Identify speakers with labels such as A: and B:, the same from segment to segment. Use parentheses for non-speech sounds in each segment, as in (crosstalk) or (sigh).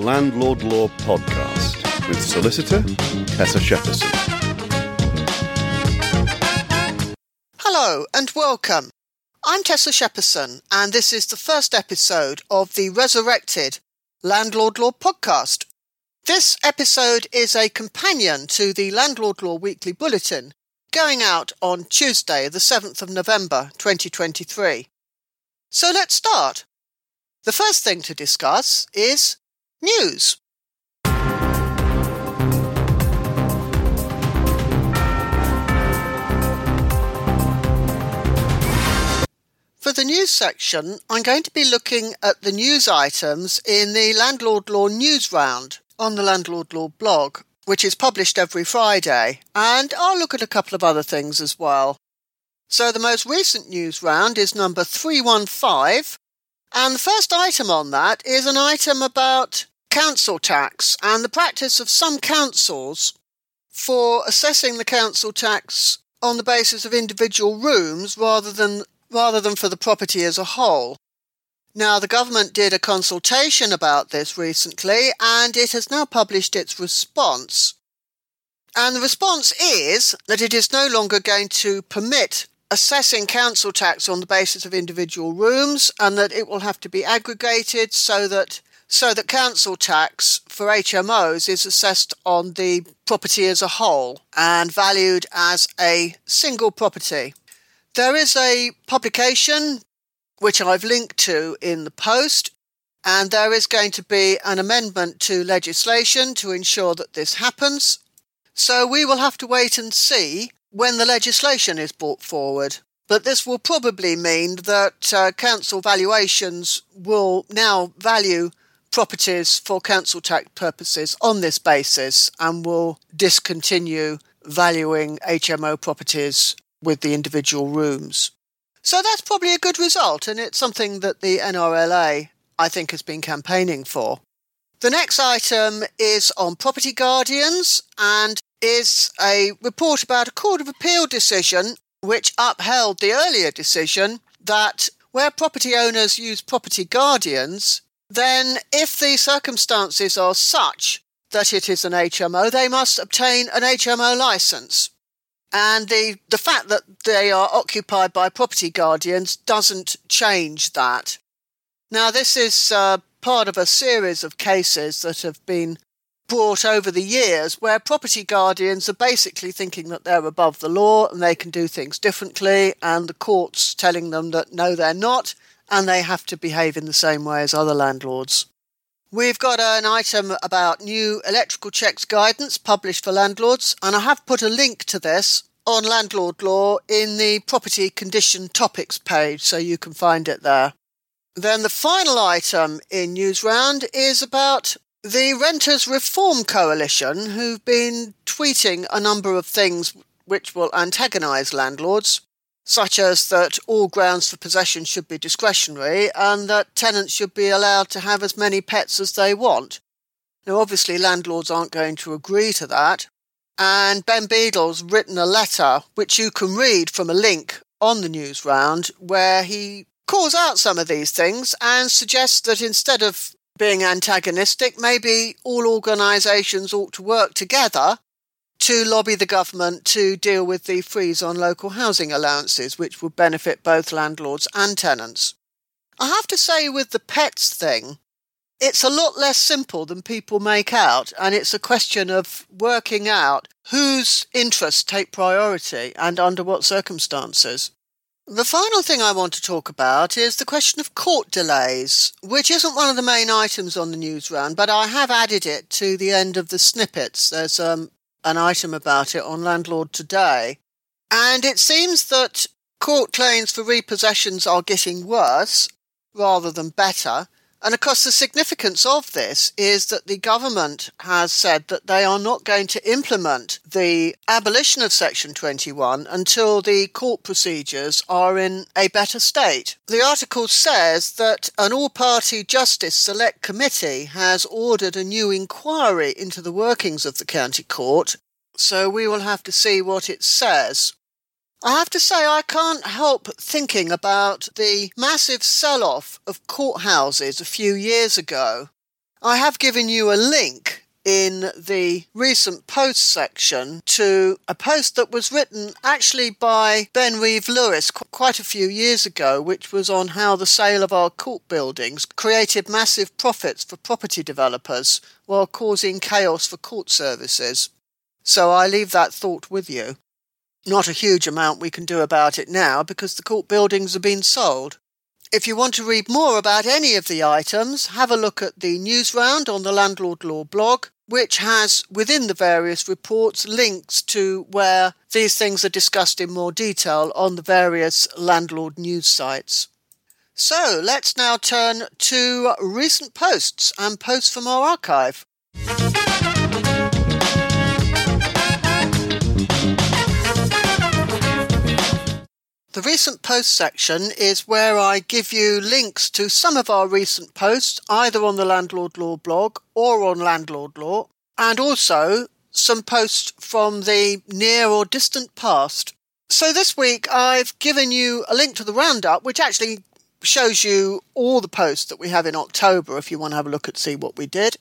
A: Landlord Law Podcast with solicitor Tessa Shepperson.
B: Hello and welcome. I'm Tessa Shepperson, and this is the first episode of the resurrected Landlord Law Podcast. This episode is a companion to the Landlord Law Weekly Bulletin, going out on Tuesday, the 7th of November 2023. So let's start. The first thing to discuss is news. For the news section, I'm going to be looking at the news items in the Landlord Law News Round on the Landlord Law blog, which is published every Friday, and I'll look at a couple of other things as well. So the most recent news round is number 315, and the first item on that is an item about council tax and the practice of some councils for assessing the council tax on the basis of individual rooms rather than rather than for the property as a whole. Now, the government did a consultation about this recently and it has now published its response. And the response is that it is no longer going to permit assessing council tax on the basis of individual rooms and that it will have to be aggregated so that so that council tax for HMOs is assessed on the property as a whole and valued as a single property. There is a publication which I've linked to in the post, and there is going to be an amendment to legislation to ensure that this happens. So we will have to wait and see when the legislation is brought forward. But this will probably mean that uh, council valuations will now value properties for council tax purposes on this basis and will discontinue valuing HMO properties with the individual rooms. So that's probably a good result, and it's something that the NRLA, I think, has been campaigning for. The next item is on property guardians and is a report about a Court of Appeal decision which upheld the earlier decision that where property owners use property guardians, then if the circumstances are such that it is an HMO, they must obtain an HMO license. And the, the fact that they are occupied by property guardians doesn't change that. Now, this is uh, part of a series of cases that have been brought over the years where property guardians are basically thinking that they're above the law and they can do things differently, and the courts telling them that no, they're not, and they have to behave in the same way as other landlords. We've got an item about new electrical checks guidance published for landlords, and I have put a link to this on landlord law in the property condition topics page, so you can find it there. Then the final item in News Round is about the Renters Reform Coalition, who've been tweeting a number of things which will antagonise landlords such as that all grounds for possession should be discretionary and that tenants should be allowed to have as many pets as they want. Now, obviously, landlords aren't going to agree to that. And Ben Beadle's written a letter, which you can read from a link on the news round, where he calls out some of these things and suggests that instead of being antagonistic, maybe all organisations ought to work together to lobby the government to deal with the freeze on local housing allowances, which would benefit both landlords and tenants. I have to say, with the pets thing, it's a lot less simple than people make out, and it's a question of working out whose interests take priority and under what circumstances. The final thing I want to talk about is the question of court delays, which isn't one of the main items on the news round, but I have added it to the end of the snippets. There's um, an item about it on Landlord Today. And it seems that court claims for repossessions are getting worse rather than better. And of course, the significance of this is that the government has said that they are not going to implement the abolition of Section 21 until the court procedures are in a better state. The article says that an all party justice select committee has ordered a new inquiry into the workings of the county court, so we will have to see what it says. I have to say, I can't help thinking about the massive sell off of courthouses a few years ago I have given you a link in the recent post section to a post that was written actually by Ben Reeve Lewis quite a few years ago, which was on how the sale of our court buildings created massive profits for property developers while causing chaos for court services. So I leave that thought with you. Not a huge amount we can do about it now because the court buildings have been sold. If you want to read more about any of the items, have a look at the news round on the Landlord Law blog, which has within the various reports links to where these things are discussed in more detail on the various landlord news sites. So let's now turn to recent posts and posts from our archive. The recent post section is where I give you links to some of our recent posts, either on the Landlord Law blog or on Landlord Law, and also some posts from the near or distant past. So this week I've given you a link to the roundup, which actually shows you all the posts that we have in October if you want to have a look at see what we did.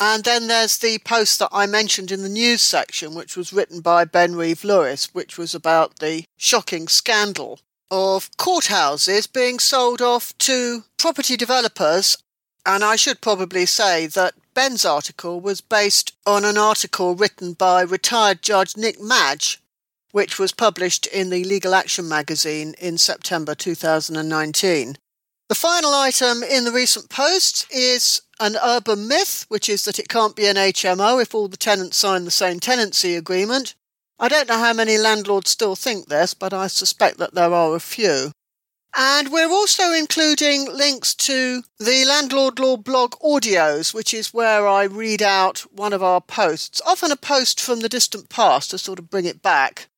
B: And then there's the post that I mentioned in the news section, which was written by Ben Reeve Lewis, which was about the shocking scandal of courthouses being sold off to property developers. And I should probably say that Ben's article was based on an article written by retired Judge Nick Madge, which was published in the Legal Action magazine in September 2019. The final item in the recent post is an urban myth, which is that it can't be an HMO if all the tenants sign the same tenancy agreement. I don't know how many landlords still think this, but I suspect that there are a few. And we're also including links to the Landlord Law blog audios, which is where I read out one of our posts, often a post from the distant past to sort of bring it back.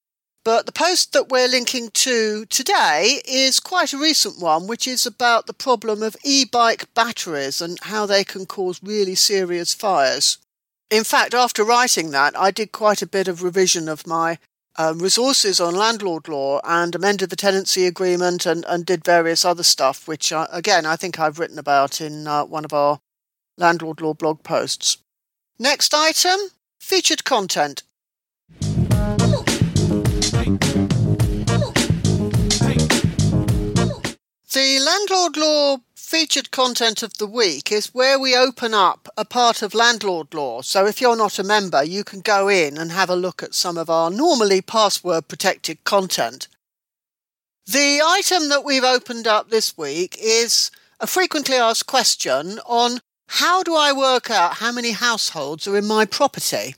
B: But the post that we're linking to today is quite a recent one, which is about the problem of e bike batteries and how they can cause really serious fires. In fact, after writing that, I did quite a bit of revision of my um, resources on landlord law and amended the tenancy agreement and, and did various other stuff, which, uh, again, I think I've written about in uh, one of our landlord law blog posts. Next item featured content. The Landlord Law featured content of the week is where we open up a part of Landlord Law. So if you're not a member, you can go in and have a look at some of our normally password protected content. The item that we've opened up this week is a frequently asked question on how do I work out how many households are in my property?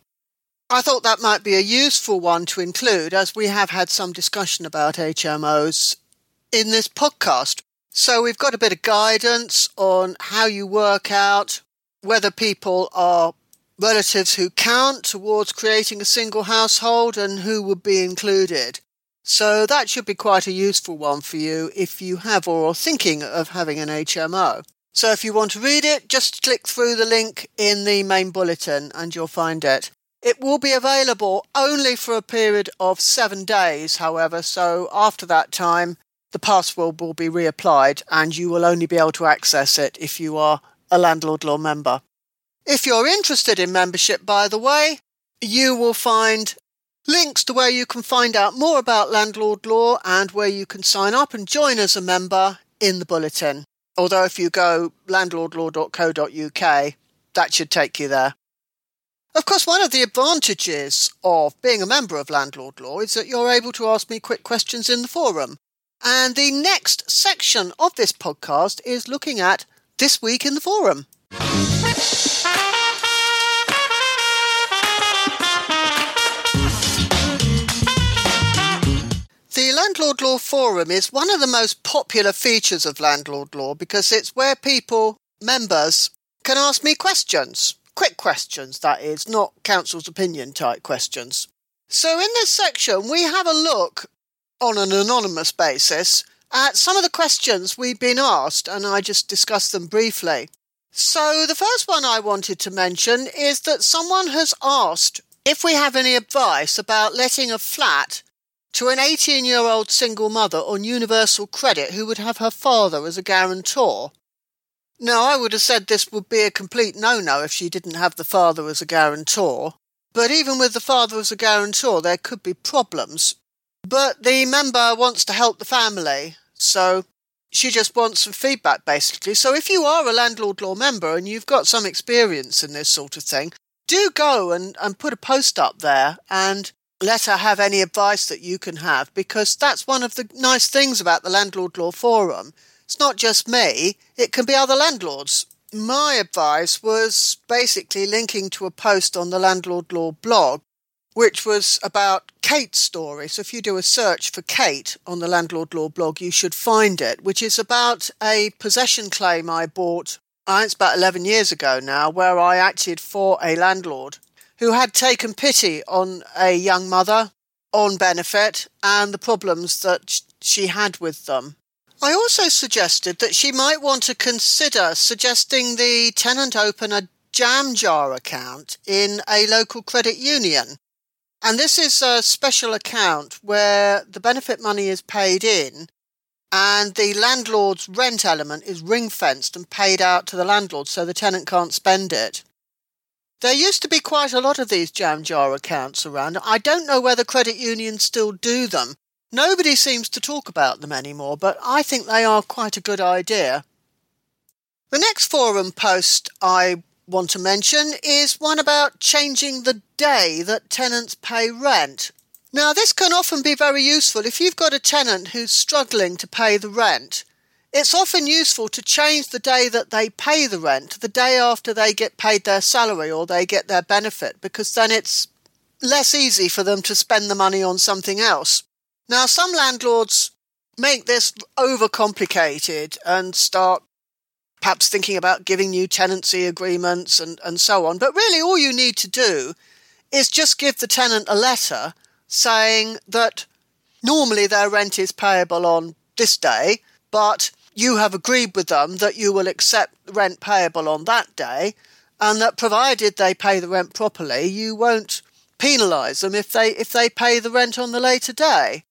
B: I thought that might be a useful one to include as we have had some discussion about HMOs in this podcast. So we've got a bit of guidance on how you work out whether people are relatives who count towards creating a single household and who would be included. So that should be quite a useful one for you if you have or are thinking of having an HMO. So if you want to read it, just click through the link in the main bulletin and you'll find it. It will be available only for a period of seven days, however, so after that time, the password will be reapplied and you will only be able to access it if you are a Landlord Law member. If you're interested in membership, by the way, you will find links to where you can find out more about Landlord Law and where you can sign up and join as a member in the bulletin. Although if you go landlordlaw.co.uk, that should take you there. Of course, one of the advantages of being a member of Landlord Law is that you're able to ask me quick questions in the forum. And the next section of this podcast is looking at This Week in the Forum. The Landlord Law Forum is one of the most popular features of Landlord Law because it's where people, members, can ask me questions. Quick questions, that is, not counsel's opinion type questions. So in this section, we have a look on an anonymous basis at some of the questions we've been asked, and I just discussed them briefly. So, the first one I wanted to mention is that someone has asked if we have any advice about letting a flat to an 18 year old single mother on universal credit who would have her father as a guarantor. Now, I would have said this would be a complete no no if she didn't have the father as a guarantor. But even with the father as a guarantor, there could be problems. But the member wants to help the family, so she just wants some feedback basically. So if you are a landlord law member and you've got some experience in this sort of thing, do go and, and put a post up there and let her have any advice that you can have because that's one of the nice things about the Landlord Law Forum. It's not just me, it can be other landlords. My advice was basically linking to a post on the Landlord Law blog, which was about Kate's story. So if you do a search for Kate on the Landlord Law blog, you should find it, which is about a possession claim I bought, uh, it's about 11 years ago now, where I acted for a landlord who had taken pity on a young mother on benefit and the problems that she had with them. I also suggested that she might want to consider suggesting the tenant open a jam jar account in a local credit union. And this is a special account where the benefit money is paid in and the landlord's rent element is ring fenced and paid out to the landlord so the tenant can't spend it. There used to be quite a lot of these jam jar accounts around. I don't know whether credit unions still do them. Nobody seems to talk about them anymore, but I think they are quite a good idea. The next forum post I want to mention is one about changing the day that tenants pay rent. Now, this can often be very useful if you've got a tenant who's struggling to pay the rent. It's often useful to change the day that they pay the rent, the day after they get paid their salary or they get their benefit, because then it's less easy for them to spend the money on something else. Now, some landlords make this overcomplicated and start perhaps thinking about giving new tenancy agreements and, and so on. But really, all you need to do is just give the tenant a letter saying that normally their rent is payable on this day, but you have agreed with them that you will accept rent payable on that day, and that provided they pay the rent properly, you won't penalise them if they if they pay the rent on the later day.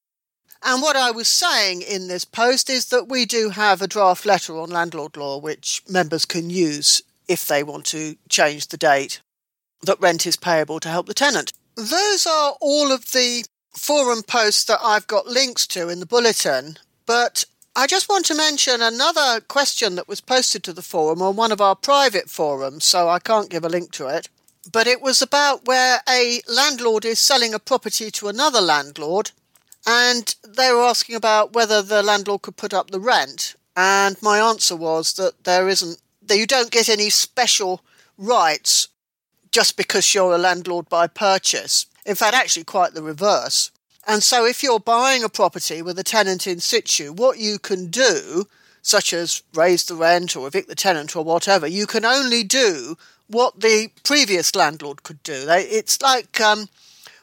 B: And what I was saying in this post is that we do have a draft letter on landlord law which members can use if they want to change the date that rent is payable to help the tenant. Those are all of the forum posts that I've got links to in the bulletin, but I just want to mention another question that was posted to the forum on one of our private forums, so I can't give a link to it. But it was about where a landlord is selling a property to another landlord, and they were asking about whether the landlord could put up the rent. And my answer was that there isn't, that you don't get any special rights just because you're a landlord by purchase. In fact, actually, quite the reverse. And so, if you're buying a property with a tenant in situ, what you can do, such as raise the rent or evict the tenant or whatever, you can only do what the previous landlord could do. It's like um,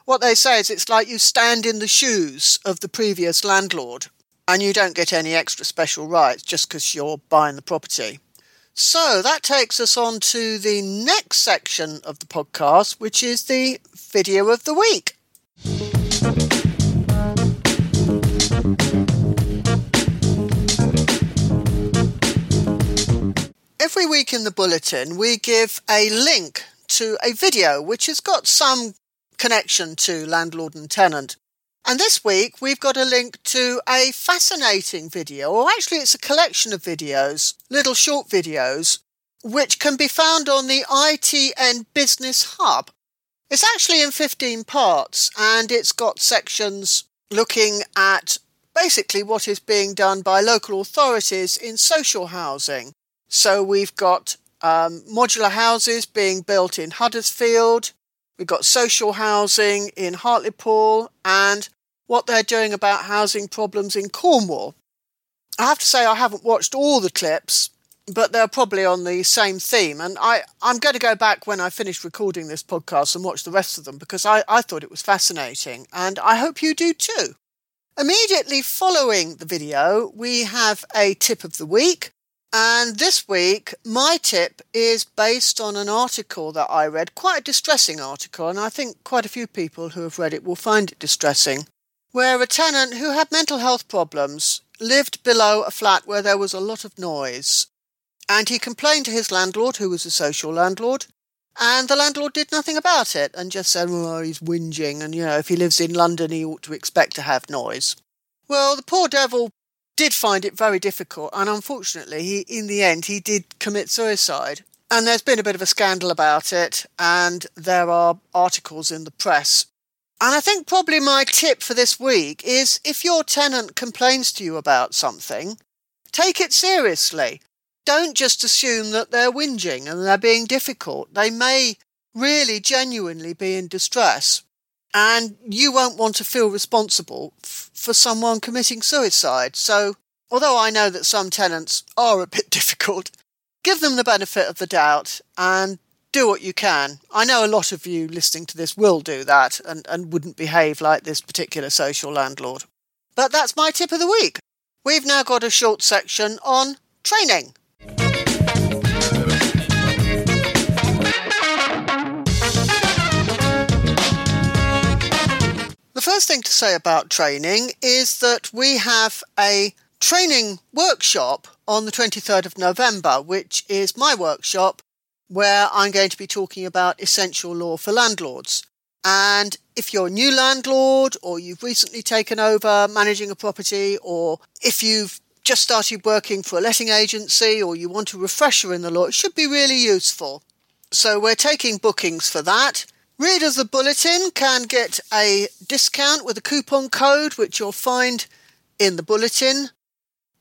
B: what they say is it's like you stand in the shoes of the previous landlord and you don't get any extra special rights just because you're buying the property. So that takes us on to the next section of the podcast, which is the video of the week. Every week in the bulletin, we give a link to a video which has got some connection to landlord and tenant. And this week, we've got a link to a fascinating video, or actually, it's a collection of videos, little short videos, which can be found on the ITN Business Hub. It's actually in 15 parts and it's got sections looking at basically what is being done by local authorities in social housing. So we've got um, modular houses being built in Huddersfield, we've got social housing in Hartlepool, and what they're doing about housing problems in Cornwall. I have to say, I haven't watched all the clips, but they're probably on the same theme. And I, I'm going to go back when I finish recording this podcast and watch the rest of them because I, I thought it was fascinating, and I hope you do too. Immediately following the video, we have a tip of the week. And this week, my tip is based on an article that I read, quite a distressing article, and I think quite a few people who have read it will find it distressing, where a tenant who had mental health problems lived below a flat where there was a lot of noise. and he complained to his landlord, who was a social landlord, and the landlord did nothing about it and just said, well, he's whinging, and, you know, if he lives in London, he ought to expect to have noise. Well, the poor devil did find it very difficult, and unfortunately, he, in the end, he did commit suicide. And there's been a bit of a scandal about it, and there are articles in the press. And I think probably my tip for this week is if your tenant complains to you about something, take it seriously don't just assume that they're whinging and they're being difficult. They may really genuinely be in distress. And you won't want to feel responsible f- for someone committing suicide. So, although I know that some tenants are a (laughs) bit difficult, give them the benefit of the doubt and do what you can. I know a lot of you listening to this will do that and, and wouldn't behave like this particular social landlord. But that's my tip of the week. We've now got a short section on training. First thing to say about training is that we have a training workshop on the 23rd of November, which is my workshop where I'm going to be talking about essential law for landlords. And if you're a new landlord or you've recently taken over managing a property or if you've just started working for a letting agency or you want a refresher in the law, it should be really useful. So we're taking bookings for that. Readers of the bulletin can get a discount with a coupon code, which you'll find in the bulletin.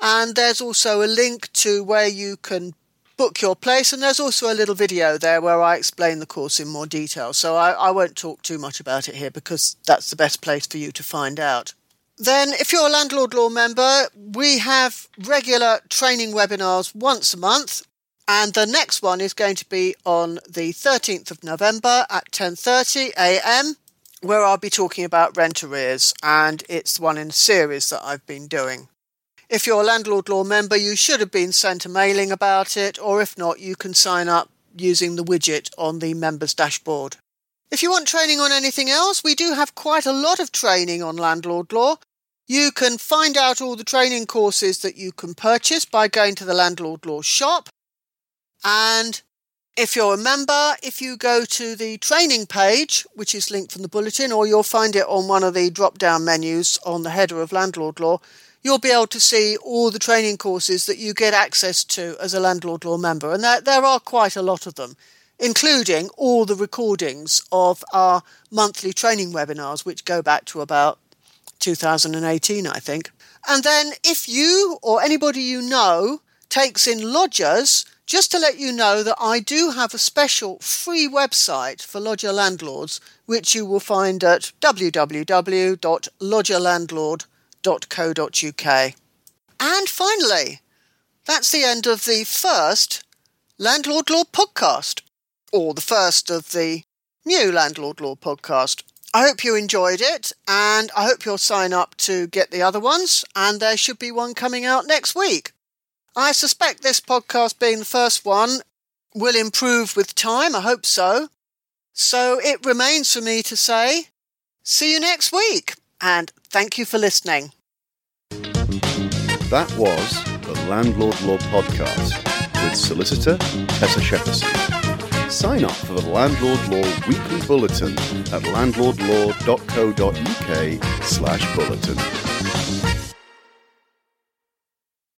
B: And there's also a link to where you can book your place. And there's also a little video there where I explain the course in more detail. So I, I won't talk too much about it here because that's the best place for you to find out. Then, if you're a Landlord Law member, we have regular training webinars once a month and the next one is going to be on the 13th of November at 10:30 a.m. where I'll be talking about rent arrears and it's one in a series that I've been doing. If you're a landlord law member, you should have been sent a mailing about it or if not, you can sign up using the widget on the members dashboard. If you want training on anything else, we do have quite a lot of training on landlord law. You can find out all the training courses that you can purchase by going to the Landlord Law shop and if you're a member, if you go to the training page, which is linked from the bulletin, or you'll find it on one of the drop down menus on the header of Landlord Law, you'll be able to see all the training courses that you get access to as a Landlord Law member. And there, there are quite a lot of them, including all the recordings of our monthly training webinars, which go back to about 2018, I think. And then if you or anybody you know takes in lodgers, just to let you know that I do have a special free website for lodger landlords, which you will find at www.lodgerlandlord.co.uk. And finally, that's the end of the first Landlord Law podcast, or the first of the new Landlord Law podcast. I hope you enjoyed it, and I hope you'll sign up to get the other ones, and there should be one coming out next week. I suspect this podcast being the first one will improve with time. I hope so. So it remains for me to say, see you next week, and thank you for listening.
A: That was the Landlord Law Podcast with solicitor Tessa Shepperson. Sign up for the Landlord Law Weekly Bulletin at landlordlaw.co.uk slash bulletin.